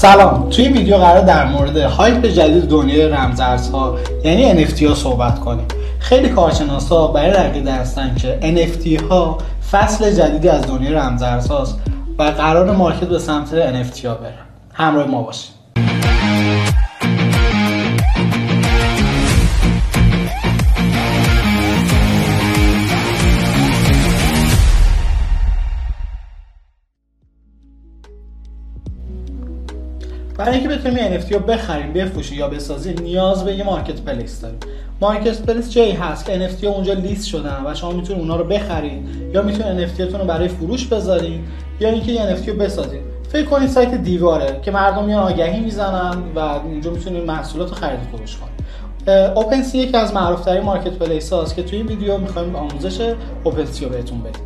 سلام. توی ویدیو قرار در مورد هایپ جدید دنیای رمزارزها یعنی NFT ها صحبت کنیم. خیلی کارشناسا برای عقیده هستن که NFT ها فصل جدیدی از دنیای رمزارزهاست و قرار مارکت به سمت NFT ها بره همراه ما باشید برای اینکه بتونیم NFT رو بخریم بفروشیم یا بسازیم نیاز به یه marketplace داریم. marketplace جایی هست؟ که NFT اونجا لیست شدن و شما می‌تونید اونا رو بخرید یا می‌تونید NFT رو برای فروش بذارید یا اینکه یه NFT رو بسازید فکر کنید سایت دیواره که مردم میان آگهی می‌زنن و اونجا می‌تونید محصولات رو خرید فروش کنید. OpenSea یکی از معروف ترین marketplace هاست که توی این ویدیو می‌خوایم آموزش OpenSea رو بهتون بدیم.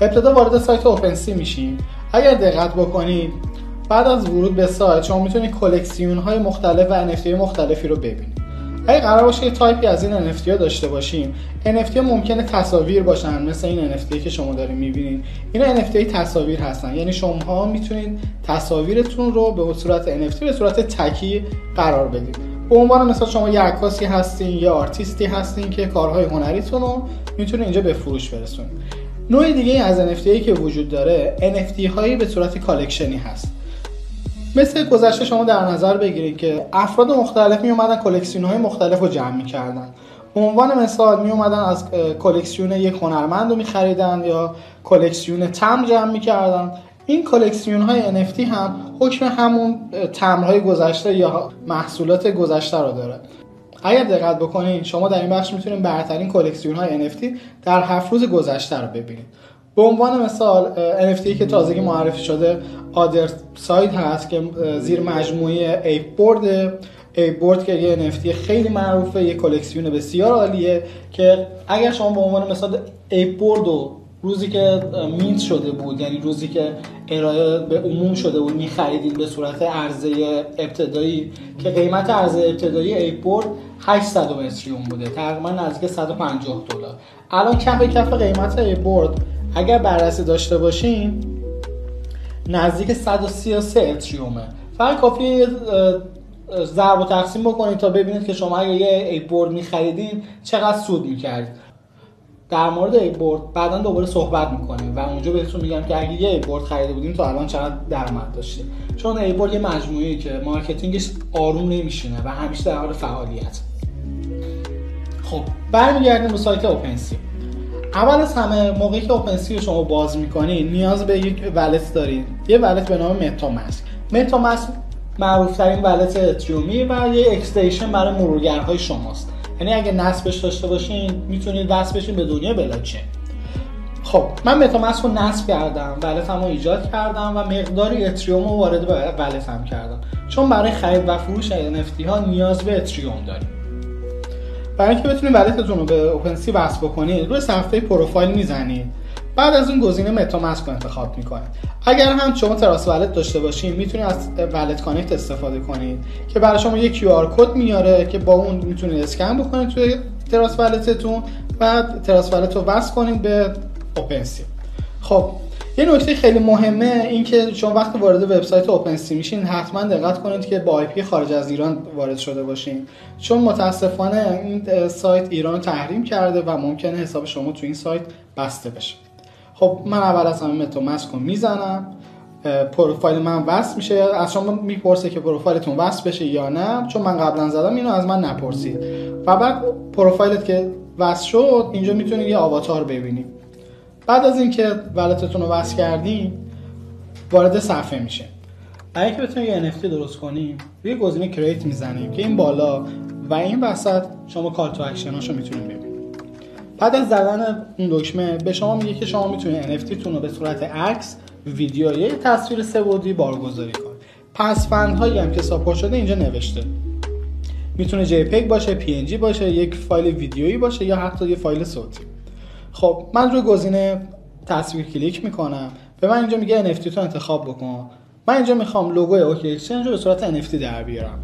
ابتدا وارد سایت OpenSea میشیم. اگر دقت بکنید بعد از ورود به سایت شما می‌تونید کلکسیون های مختلف و NFT مختلفی رو ببینید. اگه قرار باشه یه تایپی از این NFT ها داشته باشیم. NFT ممکنه تصاویر باشن مثل این NFT که شما دارین می‌بینید اینا NFT تصاویر هستن. یعنی شما می‌تونید تصاویرتون رو به صورت NFT به صورت تکی قرار بدید. به عنوان مثال شما یه عکاسی هستین یه آرتیستی هستین که کارهای هنریتون رو می‌تونید اینجا به فروش برسونید. نوع دیگه از NFT که وجود داره NFT هایی به صورت collection ی هست. مثل گذشته شما در نظر بگیرید که افراد مختلف می اومدن کلکسیون های مختلف رو جمع می کردن عنوان مثال می اومدن از کلکسیون یک هنرمند رو می خریدن یا کلکسیون تمبر جمع می کردن این کلکسیون های NFT هم حکم همون تمبرهای گذشته یا محصولات گذشته رو داره. اگر دقت بکنید شما در این بخش می‌تونید برترین کلکسیون های NFT در هفت روز گذشته رو ببینید. به عنوان مثال NFT که تازگی معرفی شده Otherside هست که زیر مجموعه Ape Bored Ape Bored که یه NFT خیلی معروفه یه کلکسیون بسیار عالیه که اگر شما به عنوان مثال Ape Bored رو روزی که mint شده بود یعنی روزی که ارائه به عموم شده بود میخریدید به صورت عرضه ابتدایی که قیمت عرضه ابتدایی Ape Bored 800 اتریوم بوده تقریبا نزدیک 150 دلار. الان کف کف قیمت Ape Bored اگر بررسی داشته باشین نزدیک 133 اتریومه. فقط کافیه ضرب و تقسیم بکنید تا ببینید که شما اگر یه Ape Bored میخریدین چقدر سود می‌کردید در مورد Ape Bored بعدا دوباره صحبت می‌کنیم و اونجا بهتون میگم که اگه یه Ape Bored خریده بودیم تا الان چقدر درآمد داشته چون Ape Bored یه مجموعه که marketing ش آروم نمیشینه و همیشه در حال فعالیته. خب برمیگردیم به سایت OpenSea اول از همه موقعی که OpenSea رو شما باز می‌کنید نیاز به یک wallet دارید یه wallet به نام MetaMask MetaMask معروف ترین wallet اتریومی و یه extension برای مرورگرهای شماست. یعنی اگه نصبش داشته باشین می‌تونید وصل بشین به دنیا بلاکچین خب من MetaMask رو نصب کردم wallet م رو ایجاد کردم و مقداری اتریوم رو وارد wallet م کردم. چون برای خرید و فروش NFT ها نیاز به اتریوم داریم. برای اینکه بتونید wallet تون رو به OpenSea وصل بکنید روی صفحه پروفایل می‌زنید بعد از اون گزینه MetaMask رو انتخاب می‌کنید اگر هم شما Trust Wallet داشته باشین می‌تونید از WalletConnect استفاده کنید که برای شما یک QR code میاره که با اون می‌تونید اسکن بکنید توی Trust Wallet تون و Trust Wallet رو وصل کنید به OpenSea. خب یه نکته خیلی مهمه این که شما وقتی وارد وبسایت OpenSea میشین حتما دقت کنید که با IP خارج از ایران وارد شده باشین. چون متاسفانه این سایت ایران تحریم کرده و ممکنه حساب شما تو این سایت بسته بشه. خب من اول از همه MetaMask رو می‌زنم. پروفایل من وصل میشه. از شما می‌پرسه که پروفایلتون وصل بشه یا نه. چون من قبلا زدم اینو از من نپرسید. و بعد پروفایلت که وصل شد اینجا می‌تونید یه آواتار ببینید. بعد از اینکه wallet تون رو وصل کردیم وارد صفحه میشه. برای اینکه بتونیم یه NFT درست کنیم روی گزینه create می‌زنیم که این بالا و این وسط شما call to action اشو می‌تونید ببینید. بعد از زدن اون دکمه به شما میگه که شما می‌تونید NFT تون رو به صورت عکس ویدیو یا تصویر سه‌بعدی بارگذاری کنید پسوندهایی هم که support شده اینجا نوشته. می‌تونه JPEG باشه PNG باشه یک فایل ویدیویی باشه یا حتی یه فایل صوتی. خب من روی گزینه تصویر کلیک می‌کنم به من اینجا میگه NFT تو انتخاب بکن. من اینجا می‌خوام لوگوی اوکی اکسچنج رو به صورت NFT در بیارم.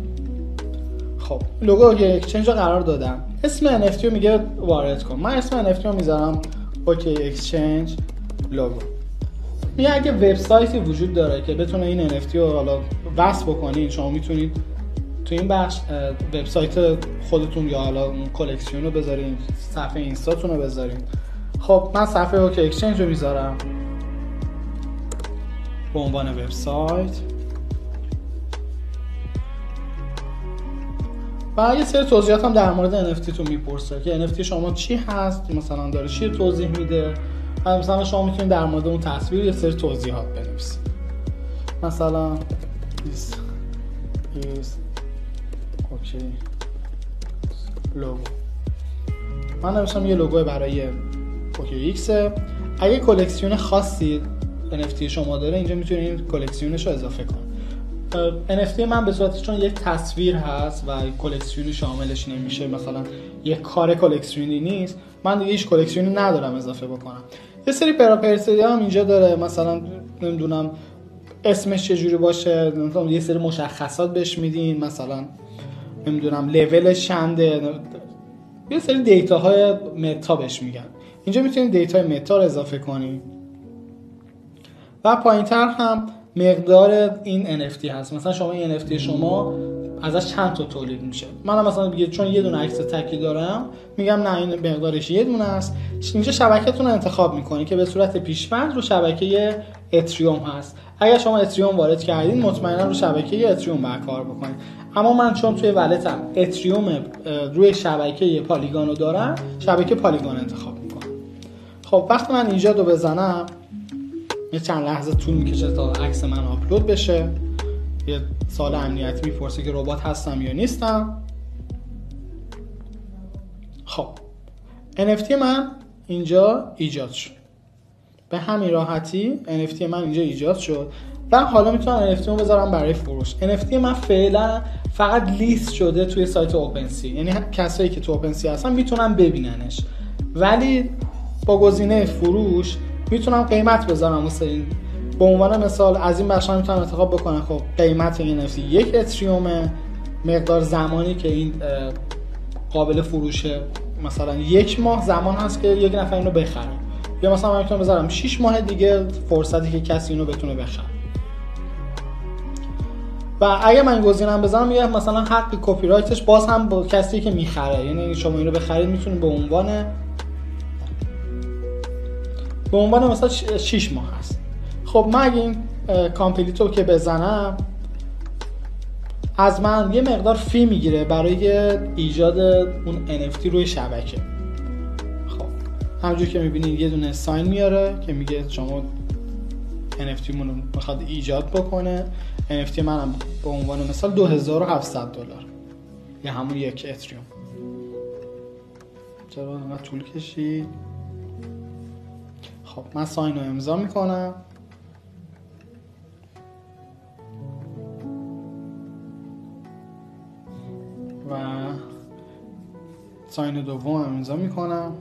خب لوگو اوکی اکسچنج رو قرار دادم. اسم NFT رو میگه وارد کن. من اسم NFT رو می‌ذارم اوکی اکسچنج لوگو. میگه اگه وبسایتی وجود داره که بتونه این NFT رو حالا وصل بکنید شما می‌تونید تو این بخش وبسایت خودتون یا حالا کلکسیون رو بذارین صفحه اینستاتون رو بذارین. خب من صفحه اوکی اکسچنج رو می‌ذارم. به عنوان وبسایت. و یه سری توضیحات هم در مورد NFT تو می‌پرسه که NFT شما چی هست؟ مثلا داره چی توضیح میده؟ و مثلا شما می‌تونید در مورد اون تصویر یه سری توضیحات بنویسید. مثلا this is okay logo. من نوشتم یه لوگو برای اوکی ایکس. اگه کلکسیون خاصی NFT شما داره اینجا می‌تونید کلکسیونش رو اضافه کنید NFT من به صورتی چون یک تصویر هست و کلکسیونی شاملش نمیشه مثلا یک کار کلکسیونی نیست من دیگه هیچ کلکسیونی ندارم اضافه بکنم. یه سری پراپرسی هم اینجا داره مثلا نمی‌دونم اسمش چجوری باشه یه سری مشخصات بهش میدین مثلا نمی‌دونم لولش چنده یه سری دیتا های متا بهش میگن. اینجا می‌تونید دیتا متا رو اضافه کنید. و پایینتر هم مقدار این NFT هست. مثلا شما این NFT شما ازش چند تا تولید میشه. منم مثلا بگه چون یه دونه عکس تکی دارم میگم نه این مقدارش یه دونه است. اینجا شبکهتون رو انتخاب می‌کنید که به صورت پیشفرض رو شبکه اتریوم هست. اگر شما اتریوم وارد کردین مطمئنا رو شبکه اتریوم بر کار بکنید. اما من چون توی ولتم اتریوم روی شبکه پالیگان رو دارم شبکه پالیگان انتخاب خب وقتی من اینجا رو بزنم یه چند لحظه طول می‌کشه تا عکس من آپلود بشه. یه سال امنیتی می‌پرسه که ربات هستم یا نیستم. خب NFT من اینجا ایجاد شد. به همین راحتی NFT من اینجا ایجاد شد. و حالا می‌تونم NFT رو بذارم برای فروش. NFT من فعلا فقط لیست شده توی سایت اوپنسی یعنی کسایی که تو اوپنسی هستن می‌تونن ببیننش. ولی با گزینه فروش می‌تونم قیمت بذارم واسه این. به عنوان مثال از این بخش می‌تونم انتخاب بکنم. خب قیمت این NFT یک اتریوم مقدار زمانی که این قابل فروشه مثلا یک ماه زمان هست که یک نفر اینو بخره. یا مثلا من می‌تونم بذارم 6 ماه دیگه فرصتی که کسی اینو بتونه بخره. و اگه من گزینم بزنم میگه مثلا حق کپی رایتش باز هم با کسی که می‌خره. یعنی شما اینو بخرید می‌تونید به عنوان به عنوان مثلا 6 ماه هست. خب من اگه این complete و که بزنم از من یه مقدار fee می‌گیره برای ایجاد اون NFT روی شبکه. خب همونجور که می‌بینید یه دونه sign میاره که میگه شما NFT مون می‌خواد ایجاد بکنه. NFT منم به عنوان مثال 2700 دلار. یا همون یک اتریوم. چرا طول کشید؟ خب من ساین رو امضا می‌کنم. و ساین دوم امضا می‌کنم.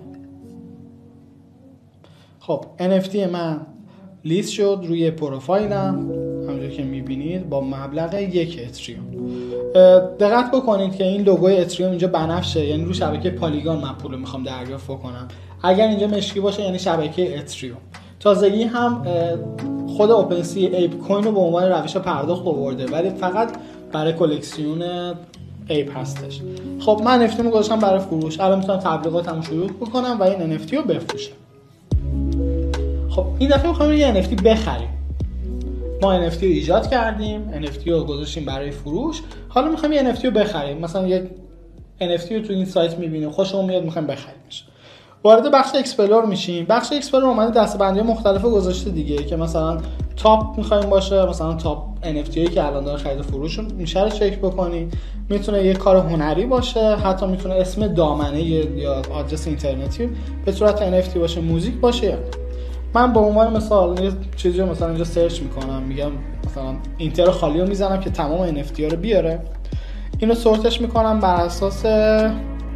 خب NFT من لیست شد روی پروفایلم. که می‌بینید با مبلغ یک اتریوم. دقت بکنید که این لوگوی اتریوم اینجا بنفشه یعنی رو شبکه Polygon من پول می‌خوام دریافت بکنم. اگر اینجا مشکی باشه یعنی شبکه اتریوم. تازگی هم خود OpenSea ApeCoin رو به عنوان روش پرداخت آورده ولی فقط برای کلکسیون Ape هستش. خب من NFT رو گذاشتم برای فروش. الان می‌تونم تبلیغاتمو شروع بکنم و این NFT رو بفروشم. خب این دفعه می‌خوایم یه NFT بخریم. ما NFT رو ایجاد کردیم NFT رو گذاشتیم برای فروش. حالا می‌خوایم یه NFT رو بخریم. مثلا یک NFT رو تو این سایت می‌بینیم. خوشمون میاد می‌خوایم بخریمش وارد بخش explore میشیم. بخش explore اومده دسته‌بندی مختلف گذاشته دیگه که مثلا top می‌خوایم باشه مثلا top NFT هایی که الان داره خرید فروش میشه رو چک بکنید می‌تونه یه کار هنری باشه حتی می‌تونه اسم دامنه یا آدرس اینترنتی به صورت NFT باشه موزیک باشه من به عنوان مثال یه چیزی مثلا اینجا سرچ می‌کنم میگم مثلا اینتر خالی رو می‌زنم که تمام NFT رو بیاره. اینو سورتش می‌کنم بر اساس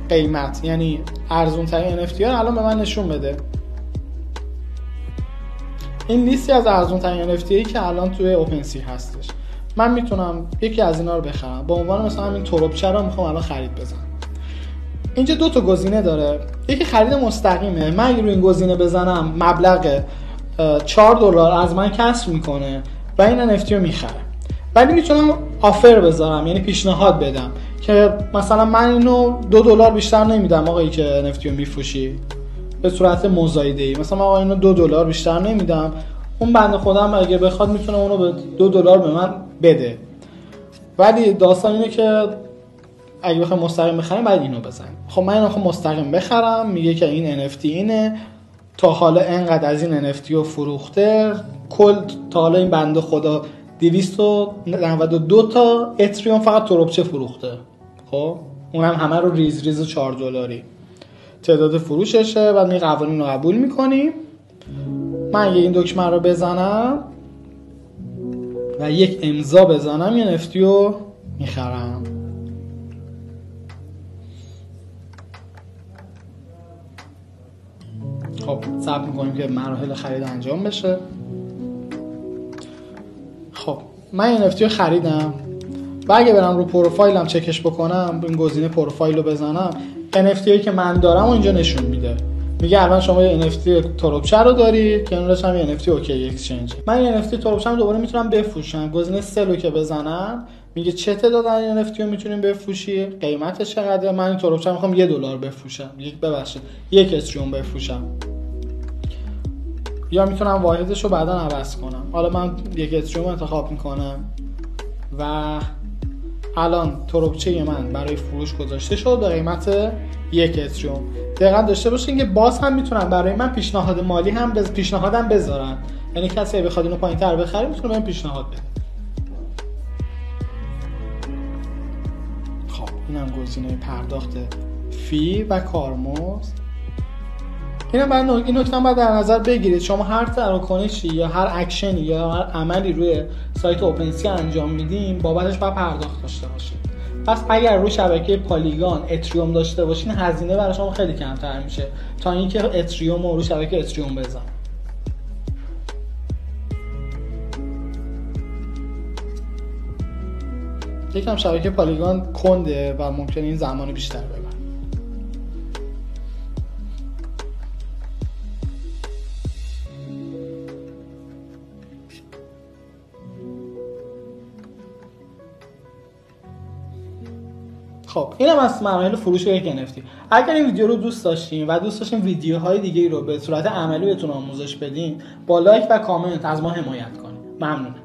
قیمت یعنی ارزون ترین NFT الان به من نشون بده. این لیستی از ارزون ترین NFT که الان توی اوپنسی هستش. من می‌تونم یکی از اینا رو بخرم. به عنوان مثلا همین توروبچه رو می‌خوام الان خرید بزنم؟ اینجا دو تا گزینه داره. یکی خرید مستقیمه. من اگه روی این گزینه بزنم مبلغ 4 دلار از من کسر می‌کنه و این NFT رو می‌خره. ولی می‌تونم آفر بذارم یعنی پیشنهاد بدم که مثلا من اینو دو دلار بیشتر نمیدم آقایی که NFT رو میفروشی. به صورت مزایده ای مثلا آقا اینو دو دلار بیشتر نمیدم. اون بنده خودم اگه بخواد می‌تونه اونو به دو دلار به من بده. ولی داستان اینه که اگه بخوام مستقیم بخریم باید اینو بزنیم خب من اینو خب مستقیم بخرم میگه که این NFT اینه. تا حالا انقدر از این NFT رو فروخته کل تا حالا این بنده خدا 292 تا اتریوم فقط تروبچه فروخته. خب؟ اونم همه رو ریز ریز 4 دلاری. تعداد فروششه و می قوانین رو قبول می‌کنیم. من اگه این دکمه رو بزنم و یک امضا بزنم یه نفتی رو می‌خرم. خب صبر می‌کنیم که مراحل خرید انجام بشه. خب من نفتی رو خریدم و اگه برم رو پروفایلم چکش بکنم این گزینه پروفایل رو بزنم NFT هایی که من دارم و اینجا نشون میده. میگه الان شما یه NFT تروبچه رو داری که اونش هم یه NFT اوکی اکسچنج. من یه NFT تروبچه رو دوباره می‌تونم بفروشم. گزینه سلو که بزنم میگه چه تعداد این NFT رو می‌تونیم بفروشی؟ قیمتش چقدره؟ من این تروبچه می‌خوام یه دلار بفروشم. یک ببخشید یک اتریوم بفروشم. یا می‌تونم واحدش رو بعدا عوض کنم. حالا من یک اتریوم انتخاب می‌کنم و الان تروبچه من برای فروش گذاشته شد به قیمت یک اتریوم دقیقا داشته باشین که باز هم می‌تونن برای من پیشنهاد مالی هم بز... پیشنهادم بذارن. یعنی کسی بخواد اینو پایین تر بخره می‌تونه من پیشنهاد بده. خب اینم گزینه پرداخت fee و کارمزد اینم بعد این نکته باید در نظر بگیرید. شما هر تراکنشی یا هر اکشنی یا هر عملی روی سایت OpenSea انجام میدیم بابتش باید پرداخت داشته باشید پس اگر روی شبکه Polygon اتریوم داشته باشین هزینه برای شما خیلی کمتر میشه. تا اینکه اتریوم رو روی شبکه اتریوم بزن یکم شبکه پالیگان کنده و ممکنه این زمان بیشتر ببره خب اینم از مراحل فروش یک NFT اگر این ویدیو رو دوست داشتین و دوست داشتین ویدیوهای دیگه رو به صورت عملی بهتون آموزش بدین با لایک و کامنت از ما حمایت کنید ممنونم.